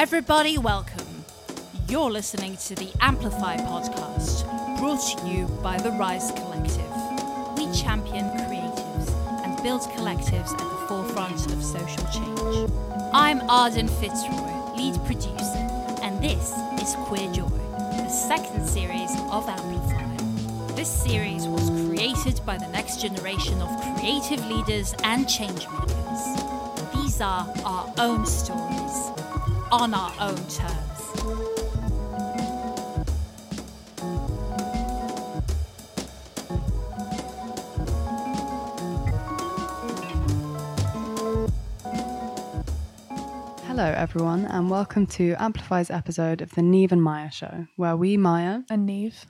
Everybody, welcome. You're listening to the Amplify podcast, brought to you by the Rise Collective. We champion creatives and build collectives at the forefront of social change. I'm Arden Fitzroy, lead producer, and this is Queer Joy, the second series of Amplify. This series was created by the next generation of creative leaders and changemakers. These are our own stories, on our own terms. Hello, everyone, and welcome to Amplify's episode of the Neve and Maya Show, where we, Maya, and Neve.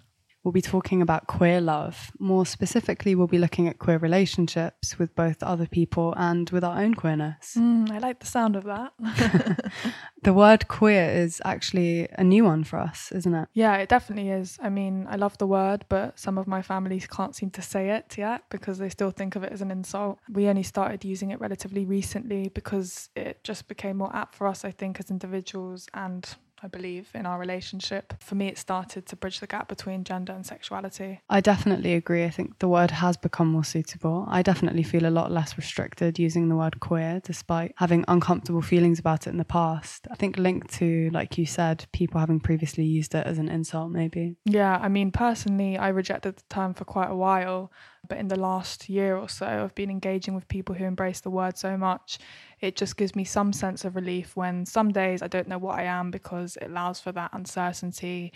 Will be talking about queer love. More specifically, we'll be looking at queer relationships with both other people and with our own queerness. Mm, I like the sound of that. The word queer is actually a new one for us, isn't it? yeah, it definitely is. I mean, I love the word, but some of my families can't seem to say it yet because they still think of it as an insult. We only started using it relatively recently because it just became more apt for us, I think, as individuals and I believe in our relationship. For me, it started to bridge the gap between gender and sexuality. I definitely agree. I think the word has become more suitable. I definitely feel a lot less restricted using the word queer, despite having uncomfortable feelings about it in the past. I think linked to, like you said, people having previously used it as an insult, maybe. Yeah, I mean, personally, I rejected the term for quite a while, but in the last year or so, I've been engaging with people who embrace the word so much. It just gives me some sense of relief when some days I don't know what I am because it allows for that uncertainty,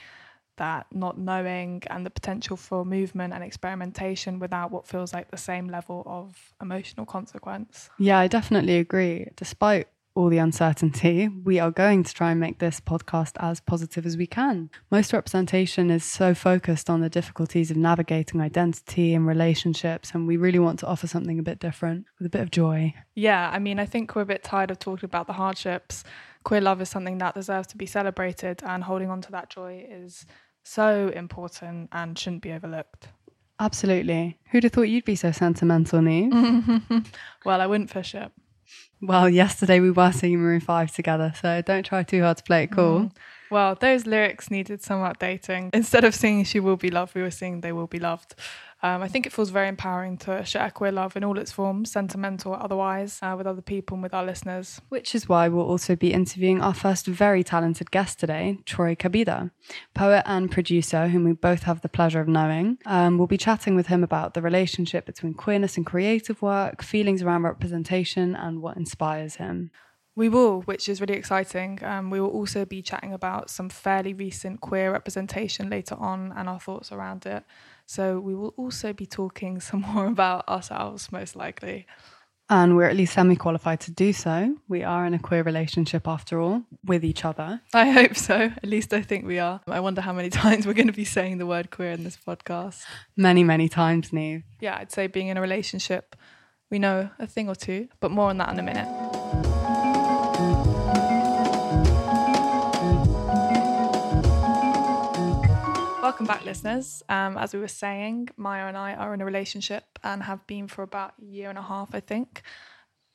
that not knowing, and the potential for movement and experimentation without what feels like the same level of emotional consequence. Yeah, I definitely agree. Despite all the uncertainty, we are going to try and make this podcast as positive as we can. Most representation is so focused on the difficulties of navigating identity and relationships, and we really want to offer something a bit different with a bit of joy. Yeah, I mean, I think we're a bit tired of talking about the hardships. Queer love is something that deserves to be celebrated, and holding on to that joy is so important and shouldn't be overlooked. Absolutely. Who'd have thought you'd be so sentimental, Neve? Well, I wouldn't fish it. Well, yesterday we were singing Maroon 5 together, so don't try too hard to play it cool. Mm-hmm. Well, those lyrics needed some updating. Instead of singing She Will Be Loved, we were singing They Will Be Loved. Um, I think it feels very empowering to share queer love in all its forms, sentimental or otherwise, uh, with other people and with our listeners. Which is why we'll also be interviewing our first very talented guest today, Troy Cabida, poet and producer, whom we both have the pleasure of knowing. Um, we'll be chatting with him about the relationship between queerness and creative work, feelings around representation, and what inspires him. We will, which is really exciting. Um, we will also be chatting about some fairly recent queer representation later on and our thoughts around it. So we will also be talking some more about ourselves, most likely. And we're at least semi qualified to do so. We are in a queer relationship after all, with each other. I hope so. At least I think we are. I wonder how many times we're going to be saying the word queer in this podcast. Many, many times, Neve. Yeah, I'd say being in a relationship, we know a thing or two, but more on that in a minute. Welcome back, listeners. Um, as we were saying, Maya and I are in a relationship and have been for about a year and a half, I think.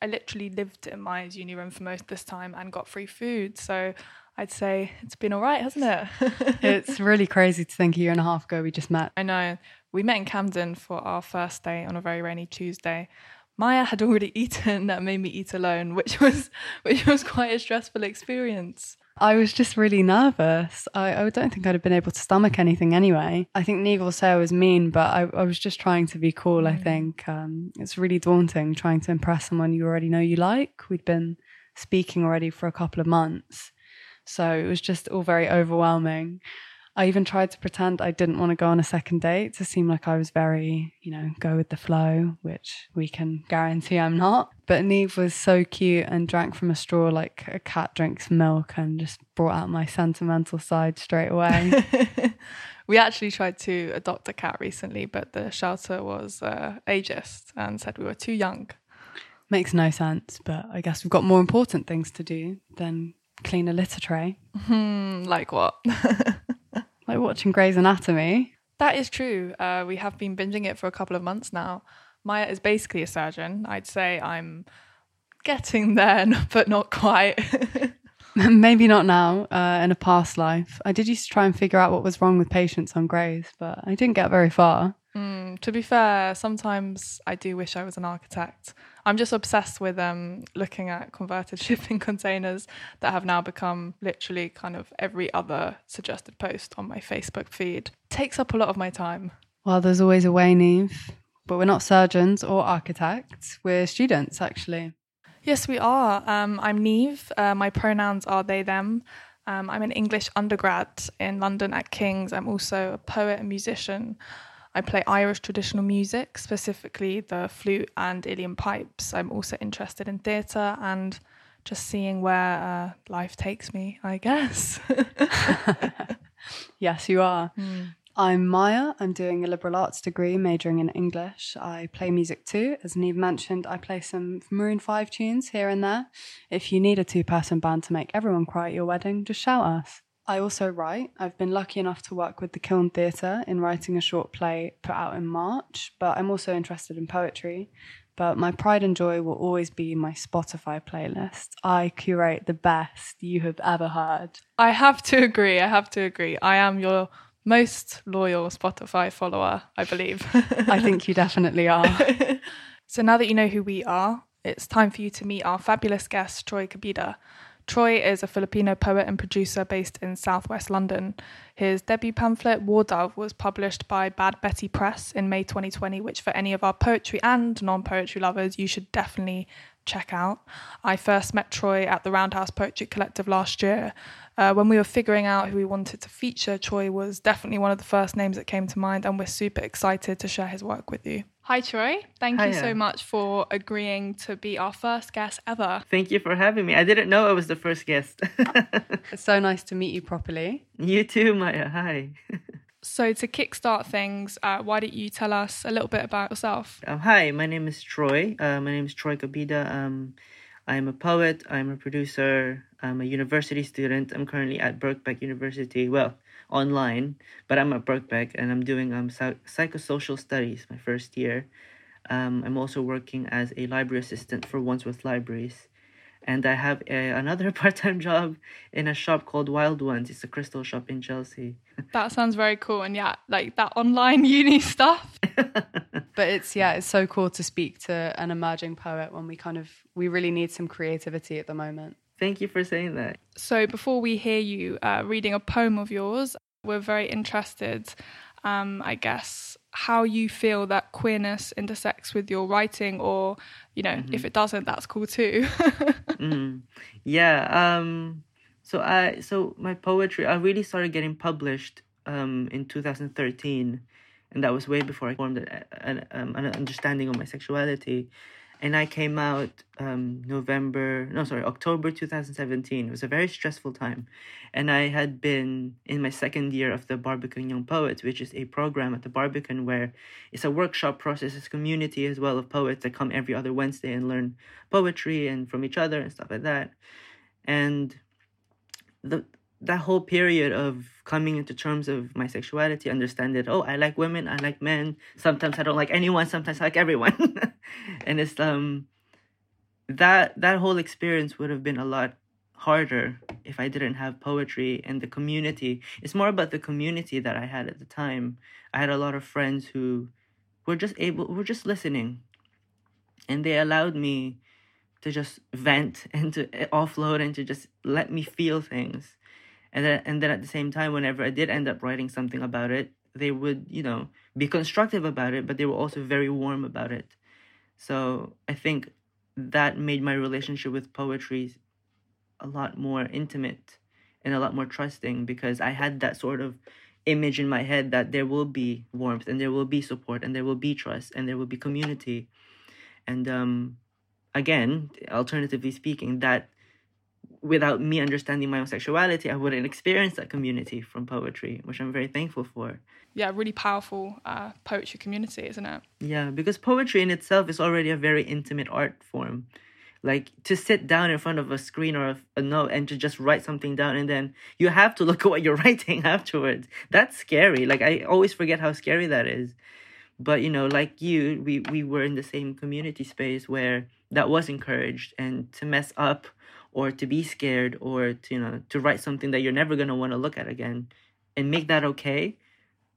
I literally lived in Maya's uni room for most of this time and got free food. So I'd say it's been all right, hasn't it? It's really crazy to think a year and a half ago we just met. I know. We met in Camden for our first day on a very rainy Tuesday. Maya had already eaten that made me eat alone, which was which was quite a stressful experience. I was just really nervous. I, I don't think I'd have been able to stomach anything anyway. I think will say I was mean, but I, I was just trying to be cool, I think. Um, it's really daunting trying to impress someone you already know you like. We'd been speaking already for a couple of months. So it was just all very overwhelming. I even tried to pretend I didn't want to go on a second date to seem like I was very, you know, go with the flow, which we can guarantee I'm not. But Neve was so cute and drank from a straw like a cat drinks milk and just brought out my sentimental side straight away. we actually tried to adopt a cat recently, but the shelter was uh, ageist and said we were too young. Makes no sense, but I guess we've got more important things to do than clean a litter tray. Hmm, like what? Like watching Grey's Anatomy. That is true. Uh, we have been binging it for a couple of months now. Maya is basically a surgeon. I'd say I'm getting there, but not quite. Maybe not now, uh, in a past life. I did used to try and figure out what was wrong with patients on Grey's, but I didn't get very far. Mm, to be fair, sometimes I do wish I was an architect. I'm just obsessed with um, looking at converted shipping containers that have now become literally kind of every other suggested post on my Facebook feed. Takes up a lot of my time. Well, there's always a way, Neve. But we're not surgeons or architects. We're students, actually. Yes, we are. Um, I'm Neve. Uh, my pronouns are they, them. Um, I'm an English undergrad in London at King's. I'm also a poet and musician. I play Irish traditional music, specifically the flute and uilleann pipes. I'm also interested in theatre and just seeing where uh, life takes me, I guess. yes, you are. Mm. I'm Maya. I'm doing a liberal arts degree, majoring in English. I play music too. As Neve mentioned, I play some Maroon 5 tunes here and there. If you need a two person band to make everyone cry at your wedding, just shout us. I also write. I've been lucky enough to work with the Kiln Theatre in writing a short play put out in March, but I'm also interested in poetry. But my pride and joy will always be my Spotify playlist. I curate the best you have ever heard. I have to agree. I have to agree. I am your most loyal Spotify follower, I believe. I think you definitely are. so now that you know who we are, it's time for you to meet our fabulous guest, Troy Cabida. Troy is a Filipino poet and producer based in southwest London. His debut pamphlet, War Dove, was published by Bad Betty Press in May 2020, which, for any of our poetry and non poetry lovers, you should definitely check out. I first met Troy at the Roundhouse Poetry Collective last year. Uh, when we were figuring out who we wanted to feature, Troy was definitely one of the first names that came to mind, and we're super excited to share his work with you. Hi, Troy. Thank Hiya. you so much for agreeing to be our first guest ever. Thank you for having me. I didn't know I was the first guest. it's so nice to meet you properly. You too, Maya. Hi. so, to kickstart things, uh, why don't you tell us a little bit about yourself? Um, hi, my name is Troy. Uh, my name is Troy Cabida. Um, I'm a poet, I'm a producer, I'm a university student. I'm currently at Birkbeck University. Well, online, but I'm at Birkbeck and I'm doing um psychosocial studies my first year. Um, I'm also working as a library assistant for Wandsworth Libraries, and I have a, another part-time job in a shop called Wild Ones. It's a crystal shop in Chelsea. that sounds very cool, and yeah, like that online uni stuff. but it's yeah, it's so cool to speak to an emerging poet when we kind of we really need some creativity at the moment. Thank you for saying that. So, before we hear you uh, reading a poem of yours, we're very interested, um, I guess, how you feel that queerness intersects with your writing, or, you know, mm-hmm. if it doesn't, that's cool too. mm. Yeah. Um, so, I, so my poetry, I really started getting published um, in 2013 and that was way before I formed an, an, an understanding of my sexuality and I came out um, November, no, sorry, October 2017. It was a very stressful time. And I had been in my second year of the Barbican Young Poets, which is a program at the Barbican where it's a workshop process, it's a community as well of poets that come every other Wednesday and learn poetry and from each other and stuff like that. And the that whole period of coming into terms of my sexuality, understand that oh, I like women, I like men. Sometimes I don't like anyone. Sometimes I like everyone, and it's um that that whole experience would have been a lot harder if I didn't have poetry and the community. It's more about the community that I had at the time. I had a lot of friends who were just able, were just listening, and they allowed me to just vent and to offload and to just let me feel things and then and then at the same time whenever i did end up writing something about it they would you know be constructive about it but they were also very warm about it. So i think that made my relationship with poetry a lot more intimate and a lot more trusting because i had that sort of image in my head that there will be warmth and there will be support and there will be trust and there will be community. And um again alternatively speaking that without me understanding my own sexuality, I wouldn't experience that community from poetry, which I'm very thankful for. Yeah, really powerful uh, poetry community, isn't it? Yeah, because poetry in itself is already a very intimate art form. Like to sit down in front of a screen or a, a note and to just write something down, and then you have to look at what you're writing afterwards. That's scary. Like I always forget how scary that is. But you know, like you, we we were in the same community space where that was encouraged, and to mess up or to be scared or to you know to write something that you're never going to want to look at again and make that okay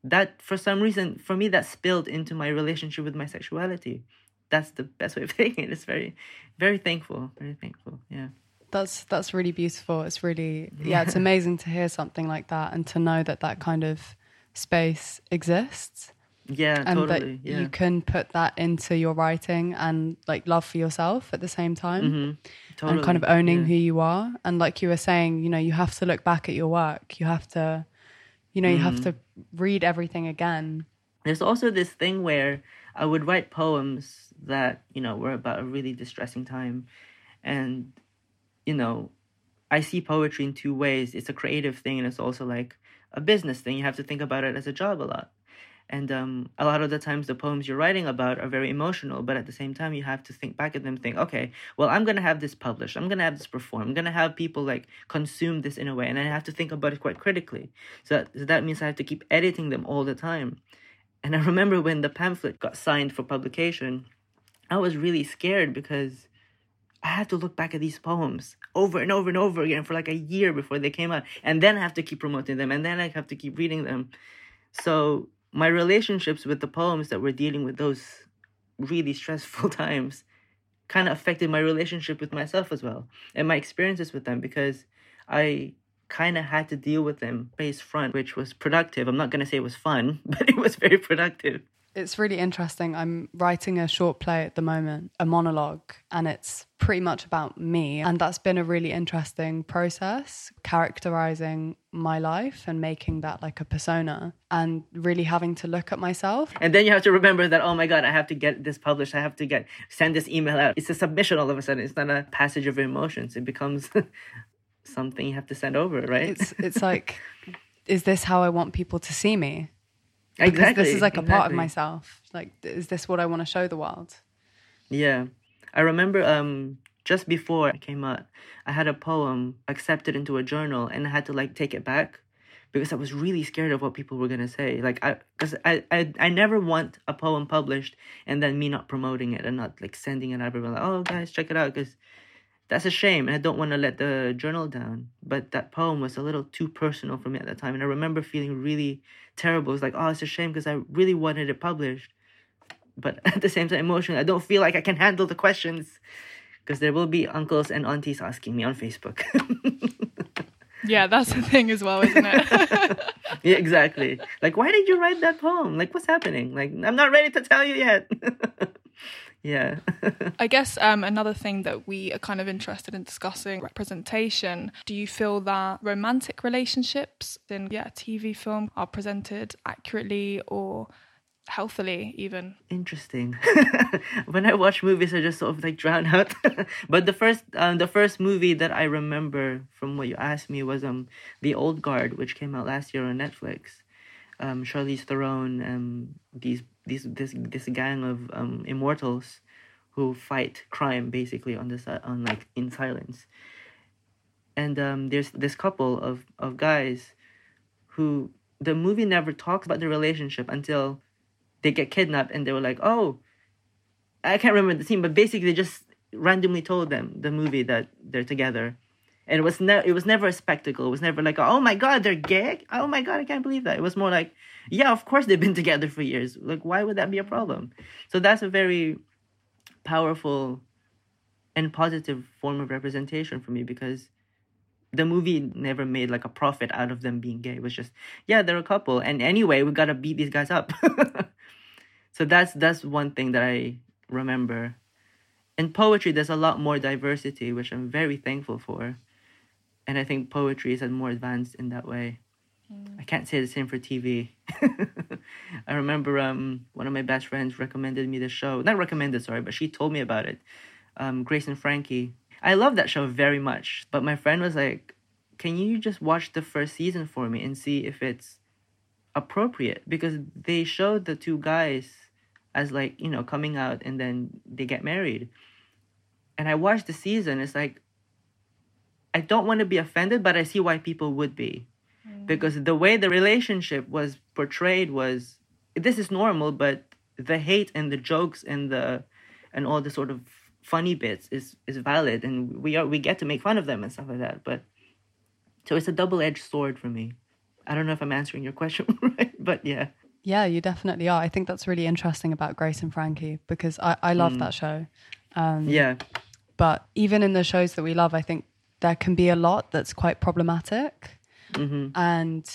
that for some reason for me that spilled into my relationship with my sexuality. That's the best way of saying it. It's very very thankful very thankful yeah. That's that's really beautiful. It's really yeah it's amazing to hear something like that and to know that that kind of space exists yeah and totally that yeah you can put that into your writing and like love for yourself at the same time mm-hmm. totally. and kind of owning yeah. who you are and like you were saying you know you have to look back at your work you have to you know you have Mm. to read everything again there's also this thing where I would write poems that you know were about a really distressing time, and you know, I see poetry in two ways. It's a creative thing, and it's also like a business thing. You have to think about it as a job a lot, and um, a lot of the times the poems you're writing about are very emotional, but at the same time you have to think back at them, think, okay, well I'm gonna have this published, I'm gonna have this performed, I'm gonna have people like consume this in a way, and I have to think about it quite critically. So that, so that means I have to keep editing them all the time. And I remember when the pamphlet got signed for publication, I was really scared because I had to look back at these poems over and over and over again for like a year before they came out. And then I have to keep promoting them and then I have to keep reading them. So my relationships with the poems that were dealing with those really stressful times kind of affected my relationship with myself as well and my experiences with them because I kind of had to deal with them face front, which was productive. I'm not going to say it was fun, but it was very productive. It's really interesting i'm writing a short play at the moment a monologue and it's pretty much about me and that's been a really interesting process characterizing my life and making that like a persona and really having to look at myself And then you have to remember that, oh my God, I have to get this published. I have to get, send this email out. It's a submission all of a sudden. It's not a passage of emotions. It becomes something you have to send over, right? it's it's like is this how i want people to see me exactly. this is like a part of myself like is this what i want to show the world Yeah. I remember um just before I came out, I had a poem accepted into a journal and I had to like take it back because I was really scared of what people were gonna say. Like I because I, I I never want a poem published and then me not promoting it and not like sending it out everyone like, oh guys, check it out because that's a shame and I don't want to let the journal down. But that poem was a little too personal for me at that time. And I remember feeling really terrible. It was like, oh, it's a shame because I really wanted it published but at the same time emotionally i don't feel like i can handle the questions because there will be uncles and aunties asking me on facebook Yeah, that's the thing as well, isn't it? yeah exactly like why did you write that poem like what's happening like i'm not ready to tell you yet yeah I guess um, another thing that we are kind of interested in discussing representation. Do you feel that romantic relationships in yeah TV film are presented accurately or healthily even? interesting when i watch movies i just sort of like drown out but the first um the first movie that i remember from what you asked me was um the old guard which came out last year on netflix um charlize theron um these these this this gang of um immortals who fight crime basically on this on like in silence and um there's this couple of of guys who the movie never talks about the relationship until they get kidnapped and they were like, oh, I can't remember the scene, but basically they just randomly told them the movie that they're together. And it was ne- it was never a spectacle. It was never like, oh my god, they're gay. Oh my god, I can't believe that. It was more like, yeah, of course they've been together for years. Like, why would that be a problem? So that's a very powerful and positive form of representation for me because the movie never made like a profit out of them being gay. It was just, yeah, they're a couple, and anyway, we gotta beat these guys up. so that's that's one thing that I remember. In poetry, there's a lot more diversity, which I'm very thankful for, and I think poetry is more advanced in that way. I can't say the same for TV. I remember um one of my best friends recommended me the show. Not recommended, sorry, but she told me about it. Um, Grace and Frankie. I love that show very much, but my friend was like, "Can you just watch the first season for me and see if it's appropriate?" Because they showed the two guys as like you know coming out and then they get married, and I watched the season. It's like I don't want to be offended, but I see why people would be. Because the way the relationship was portrayed was this is normal but the hate and the jokes and the and all the sort of funny bits is is valid and we are we get to make fun of them and stuff like that but so it's a double-edged sword for me. I don't know if i'm answering your question right but yeah. Yeah, you definitely are. I think that's really interesting about Grace and Frankie because I, I love that show. Um, yeah. But even in the shows that we love, I think there can be a lot that's quite problematic. And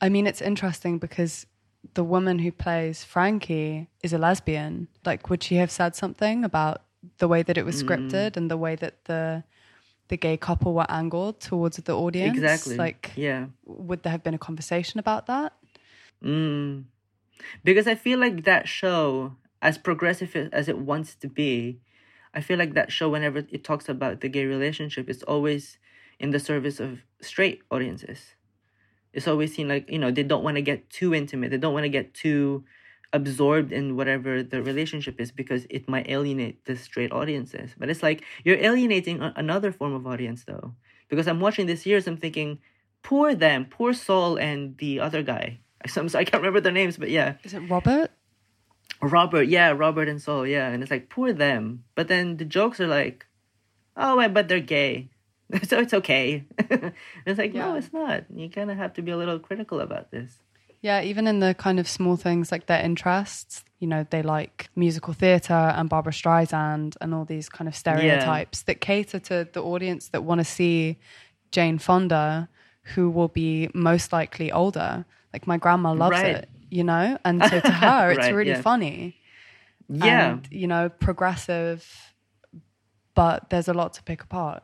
I mean, it's interesting because the woman who plays Frankie is a lesbian. Like, would she have said something about the way that it was scripted and the way that the the gay couple were angled towards the audience? exactly Like, yeah would there have been a conversation about that? Mm. Because I feel like that show, as progressive as it wants to be, I feel like that show, whenever it talks about the gay relationship, it's always in the service of straight audiences. It's always seen like, you know, they don't want to get too intimate. They don't want to get too absorbed in whatever the relationship is because it might alienate the straight audiences. But it's like you're alienating another form of audience though. Because I'm watching this years, I'm thinking, poor them, poor Saul and the other guy. I can't remember their names, but yeah. Is it Robert? Robert, yeah, Robert and Saul, yeah. And it's like, poor them. But then the jokes are like, oh, but they're gay. so it's okay. it's like, no, it's not. You kind of have to be a little critical about this. Yeah, even in the kind of small things like their interests, you know, they like musical theatre and Barbra Streisand and all these kind of stereotypes that cater to the audience that want to see Jane Fonda, who will be most likely older. Like my grandma loves Right. it, you know? And so to her, it's Right, really yeah. funny. Yeah. And, you know, progressive, but there's a lot to pick apart.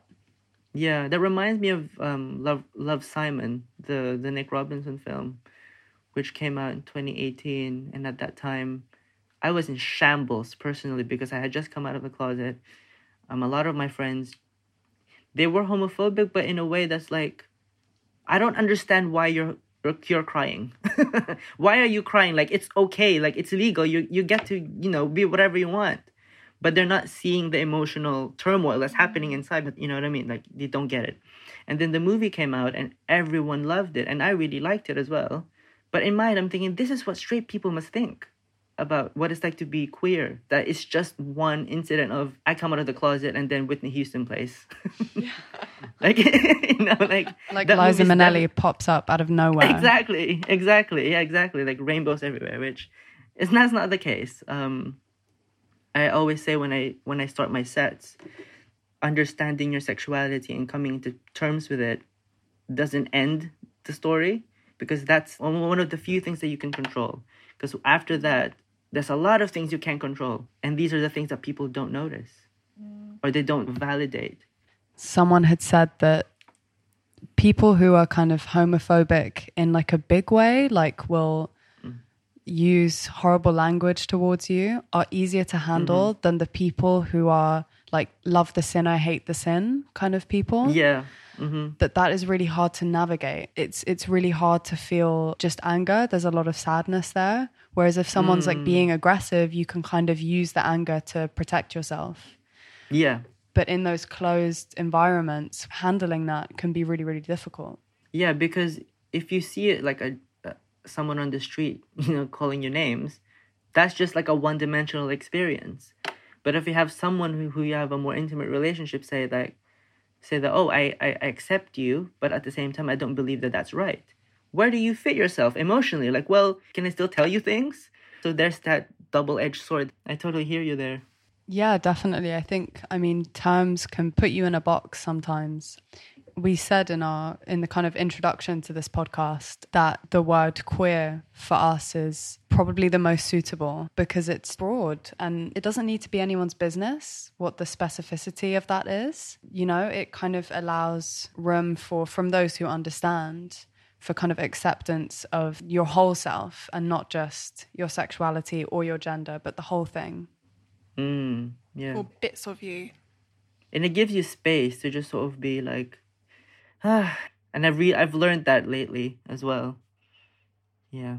Yeah, that reminds me of um, Love Love Simon, the the Nick Robinson film, which came out in 2018, and at that time, I was in shambles personally because I had just come out of the closet. Um, a lot of my friends, they were homophobic, but in a way that's like, I don't understand why you're you're, crying. why are you crying? Like it's okay, like it's legal. You you get to you know be whatever you want but they're not seeing the emotional turmoil that's happening inside. But you know what I mean? Like they don't get it. And then the movie came out, and everyone loved it, and I really liked it as well. But in head, I'm thinking this is what straight people must think about what it's like to be queer. That it's just one incident of I come out of the closet, and then Whitney Houston plays. like you know, like Like Liza movie's never- Minnelli pops up out of nowhere. Exactly, exactly, yeah, exactly. Like rainbows everywhere, which is that's not the case. Um, I always say when I when I start my sets, understanding your sexuality and coming to terms with it doesn't end the story because that's one one of the few things that you can control. Because after that, there's a lot of things you can't control, and these are the things that people don't notice mm. or they don't validate. someone had said that people who are kind of homophobic in like a big way, like will mm. use horrible language towards you, are easier to handle mm-hmm. than the people who are like love the sin, I hate the sin kind of people. Yeah. hmm That that is really hard to navigate. It's it's really hard to feel just anger. There's a lot of sadness there. Whereas if someone's like being aggressive, you can kind of use the anger to protect yourself Yeah. but in those closed environments handling that can be really really difficult Yeah, because if you see it like a uh, someone on the street, you know, calling your names, that's just like a one-dimensional experience. But if you have someone who, who you have a more intimate relationship, say like, say that, oh, I I accept you, but at the same time, I don't believe that that's right. Where do you fit yourself emotionally? Like, well, can I still tell you things? So there's that double-edged sword. I totally hear you there. yeah definitely i think i mean terms can put you in a box sometimes we said in our in the kind of introduction to this podcast that the word queer for us is probably the most suitable because it's broad and it doesn't need to be anyone's business what the specificity of that is you know it kind of allows room for from those who understand for kind of acceptance of your whole self and not just your sexuality or your gender but the whole thing Mm, yeah. or bits of you. and it gives you space to just sort of be like ah and i've re- i've learned that lately as well yeah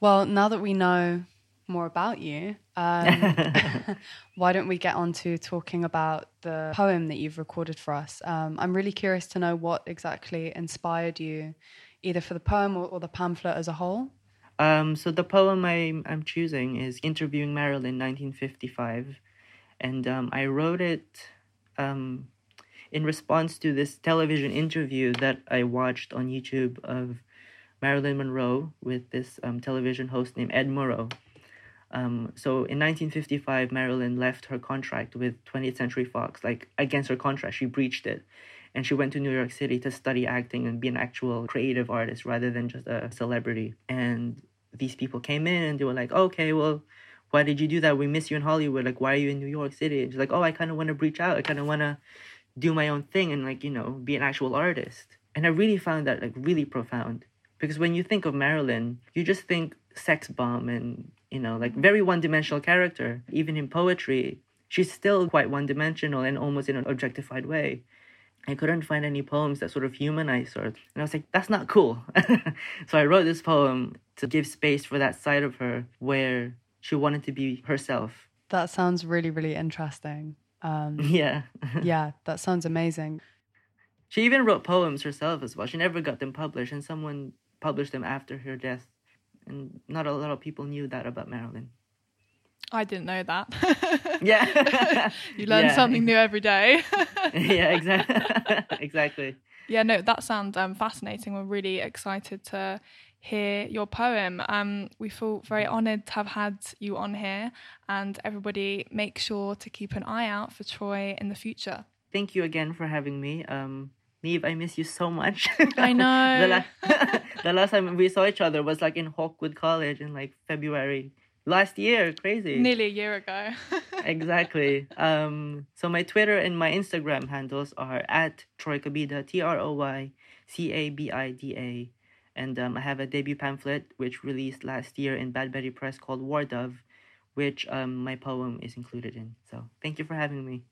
Well, now that we know more about you, um, why don't we get on to talking about the poem that you've recorded for us? Um, I'm really curious to know what exactly inspired you, either for the poem or, or the pamphlet as a whole. um so the poem I, i'm choosing is interviewing marilyn 1955 and um, I wrote it um, in response to this television interview that I watched on YouTube of Marilyn Monroe with this um, television host named Ed Murrow. Um, so in 1955, Marilyn left her contract with 20th Century Fox, like against her contract. She breached it. And she went to New York City to study acting and be an actual creative artist rather than just a celebrity. And these people came in and they were like, okay, well, why did you do that? We miss you in Hollywood. Like, why are you in New York City? And she's like, oh, I kind of want to breach out. I kind of want to do my own thing and, like, you know, be an actual artist. And I really found that, like, really profound. Because when you think of Marilyn, you just think sex bomb and, you know, like very one dimensional character. Even in poetry, she's still quite one dimensional and almost in an objectified way. I couldn't find any poems that sort of humanize her. And I was like, that's not cool. so I wrote this poem to give space for that side of her where she wanted to be herself. That sounds really, really interesting. Um, yeah. yeah, that sounds amazing. She even wrote poems herself as well. She never got them published, and someone published them after her death. And not a lot of people knew that about Marilyn. I didn't know that. yeah. you learn Yeah. something new every day. yeah, exactly. exactly. Yeah, no, that sounds um, fascinating. We're really excited to hear your poem. Um, we feel very honoured to have had you on here, and everybody make sure to keep an eye out for Troy in the future. Thank you again for having me. Um, Neve, I miss you so much. I know. the, la- the last time we saw each other was like in Hawkwood College in like February last year. Crazy. Nearly a year ago. exactly. Um, so my Twitter and my Instagram handles are at Troy Cabida, T R O Y C A B I D A. And um, I have a debut pamphlet which released last year in Bad Betty Press called War Dove, which um, my poem is included in. So thank you for having me.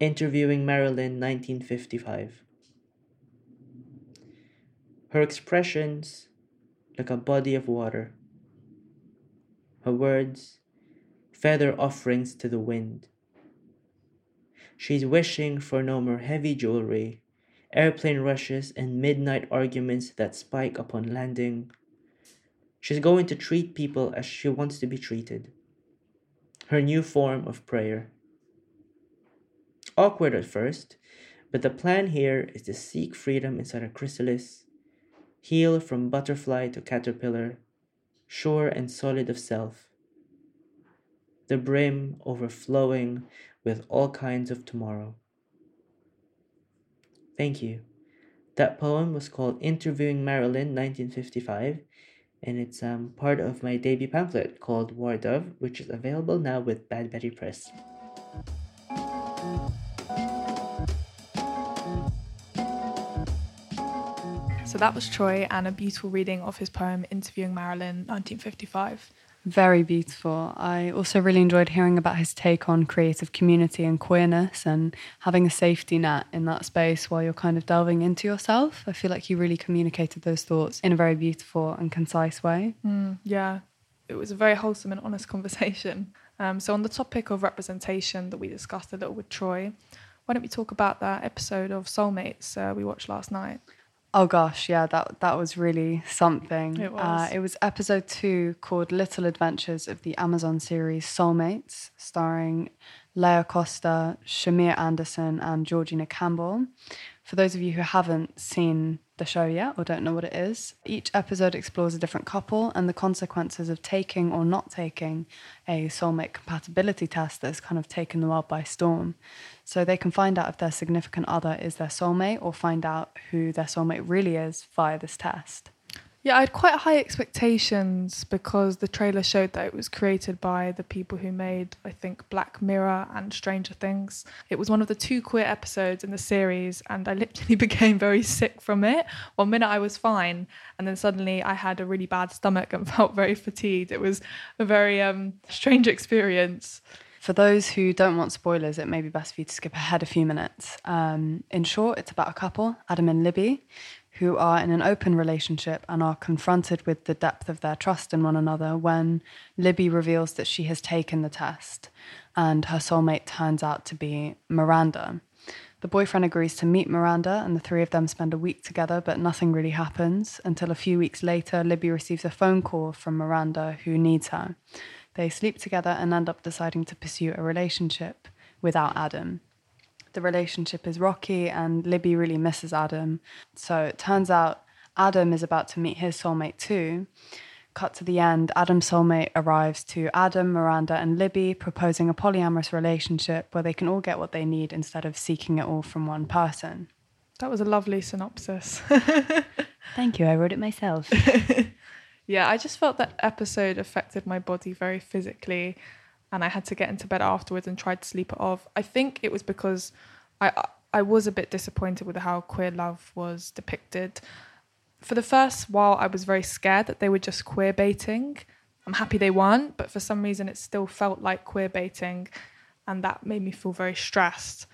Interviewing Marilyn, 1955. Her expressions like a body of water. Her words, feather offerings to the wind. She's wishing for no more heavy jewelry, airplane rushes, and midnight arguments that spike upon landing. She's going to treat people as she wants to be treated. Her new form of prayer. Awkward at first, but the plan here is to seek freedom inside a chrysalis, heal from butterfly to caterpillar, sure and solid of self, the brim overflowing with all kinds of tomorrow. Thank you. That poem was called Interviewing Marilyn 1955, and it's um, part of my debut pamphlet called War Dove, which is available now with Bad Betty Press. So that was Troy and a beautiful reading of his poem Interviewing Marilyn, 1955. Very beautiful. I also really enjoyed hearing about his take on creative community and queerness and having a safety net in that space while you're kind of delving into yourself. I feel like he really communicated those thoughts in a very beautiful and concise way. Mm, yeah, it was a very wholesome and honest conversation. Um, so, on the topic of representation that we discussed a little with Troy, why don't we talk about that episode of Soulmates uh, we watched last night? Oh gosh, yeah, that that was really something. It was. Uh, it was episode two called "Little Adventures of the Amazon series Soulmates," starring Laia Costa, Shamir Anderson, and Georgina Campbell. For those of you who haven't seen the show yet or don't know what it is, each episode explores a different couple and the consequences of taking or not taking a soulmate compatibility test that has kind of taken the world by storm. So they can find out if their significant other is their soulmate or find out who their soulmate really is via this test. Yeah, I had quite high expectations because the trailer showed that it was created by the people who made, I think, Black Mirror and Stranger Things. It was one of the two queer episodes in the series, and I literally became very sick from it. One minute I was fine, and then suddenly I had a really bad stomach and felt very fatigued. It was a very um, strange experience. For those who don't want spoilers, it may be best for you to skip ahead a few minutes. Um, in short, it's about a couple, Adam and Libby, who are in an open relationship and are confronted with the depth of their trust in one another when Libby reveals that she has taken the test and her soulmate turns out to be Miranda. The boyfriend agrees to meet Miranda, and the three of them spend a week together, but nothing really happens until a few weeks later, Libby receives a phone call from Miranda who needs her. They sleep together and end up deciding to pursue a relationship without Adam. The relationship is rocky, and Libby really misses Adam. So it turns out Adam is about to meet his soulmate too. Cut to the end, Adam's soulmate arrives to Adam, Miranda, and Libby, proposing a polyamorous relationship where they can all get what they need instead of seeking it all from one person. That was a lovely synopsis. Thank you, I wrote it myself. yeah, I just felt that episode affected my body very physically, and I had to get into bed afterwards and tried to sleep it off. I think it was because I I was a bit disappointed with how queer love was depicted for the first while, I was very scared that they were just queer baiting. I'm happy they weren't, but for some reason, it still felt like queer baiting, and that made me feel very stressed.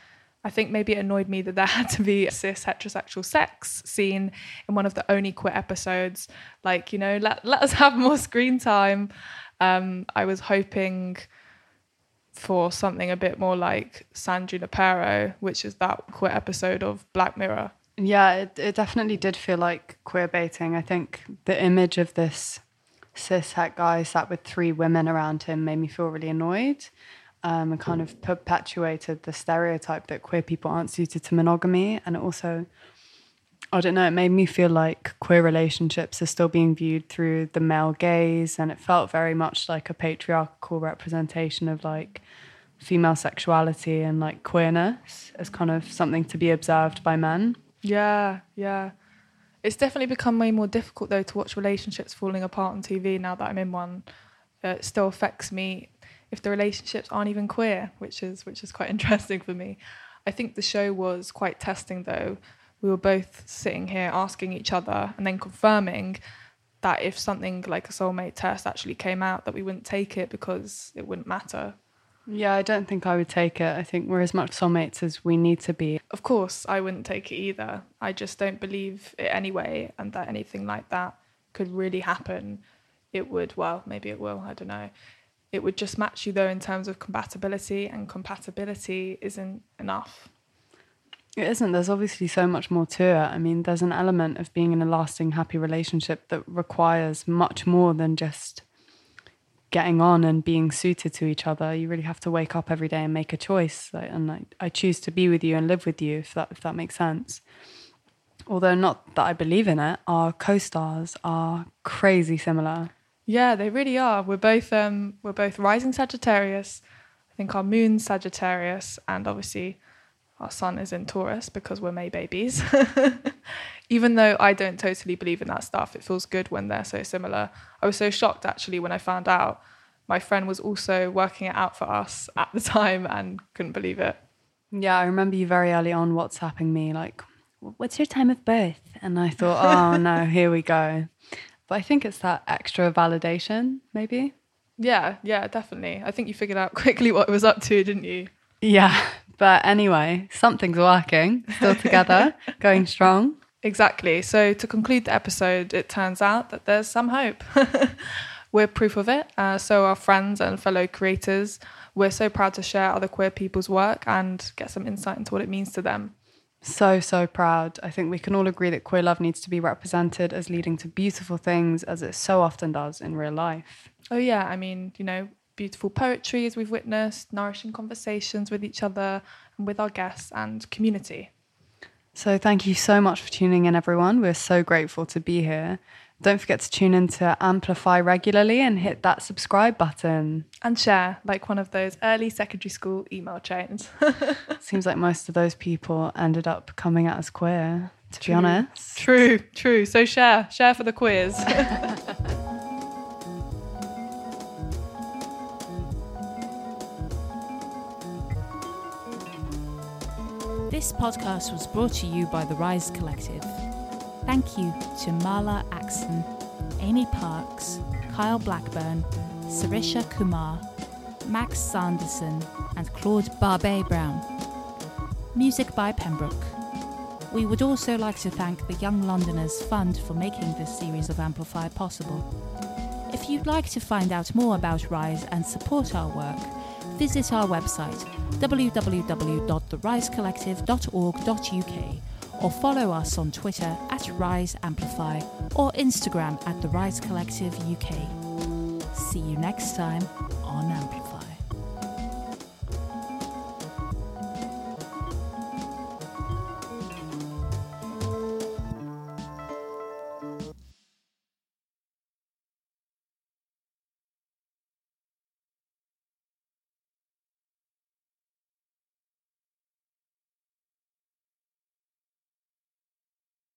I think maybe it annoyed me that there had to be a cis heterosexual sex scene in one of the only queer episodes. Like, you know, let, let us have more screen time. Um, I was hoping for something a bit more like San Junipero, which is that queer episode of Black Mirror. Yeah, it, it definitely did feel like queer baiting. I think the image of this cis het guy sat with three women around him made me feel really annoyed um, and kind of perpetuated the stereotype that queer people aren't suited to monogamy. And it also, I don't know, it made me feel like queer relationships are still being viewed through the male gaze. And it felt very much like a patriarchal representation of like, female sexuality and like queerness as kind of something to be observed by men. Yeah, yeah. It's definitely become way more difficult though to watch relationships falling apart on TV now that I'm in one. It still affects me if the relationships aren't even queer, which is which is quite interesting for me. I think the show was quite testing though. We were both sitting here asking each other and then confirming that if something like a soulmate test actually came out that we wouldn't take it because it wouldn't matter yeah, I don't think I would take it. I think we're as much soulmates as we need to be. Of course, I wouldn't take it either. I just don't believe it anyway, and that anything like that could really happen. It would, well, maybe it will, I don't know. It would just match you though in terms of compatibility, and compatibility isn't enough. It isn't. There's obviously so much more to it. I mean, there's an element of being in a lasting, happy relationship that requires much more than just getting on and being suited to each other. You really have to wake up every day and make a choice. And I, I choose to be with you and live with you, if that if that makes sense. Although not that I believe in it, our co-stars are crazy similar. Yeah, they really are. We're both um, we're both rising Sagittarius. I think our moon's Sagittarius, and obviously our sun is in Taurus because we're May babies. Even though I don't totally believe in that stuff, it feels good when they're so similar. I was so shocked actually when I found out my friend was also working it out for us at the time and couldn't believe it. Yeah, I remember you very early on WhatsApping me like, "What's your time of birth?" And I thought, "Oh no, here we go." But I think it's that extra validation, maybe. Yeah, yeah, definitely. I think you figured out quickly what it was up to, didn't you? Yeah, but anyway, something's working. Still together, going strong. Exactly. So to conclude the episode, it turns out that there's some hope. we're proof of it. Uh, so our friends and fellow creators, we're so proud to share other queer people's work and get some insight into what it means to them. So, so proud. I think we can all agree that queer love needs to be represented as leading to beautiful things as it so often does in real life. Oh, yeah. I mean, you know, beautiful poetry as we've witnessed, nourishing conversations with each other and with our guests and community. So, thank you so much for tuning in, everyone. We're so grateful to be here. Don't forget to tune in to Amplify regularly and hit that subscribe button. And share, like one of those early secondary school email chains. Seems like most of those people ended up coming out as queer, to true. be honest. True, true. So, share, share for the queers. This podcast was brought to you by the Rise Collective. Thank you to Marla Axon, Amy Parks, Kyle Blackburn, Sarisha Kumar, Max Sanderson, and Claude Barbet Brown. Music by Pembroke. We would also like to thank the Young Londoners Fund for making this series of Amplify possible. If you'd like to find out more about Rise and support our work, visit our website www.therisecollective.org.uk or follow us on Twitter at Rise Amplify or Instagram at The Rise Collective UK. See you next time. on Amplify.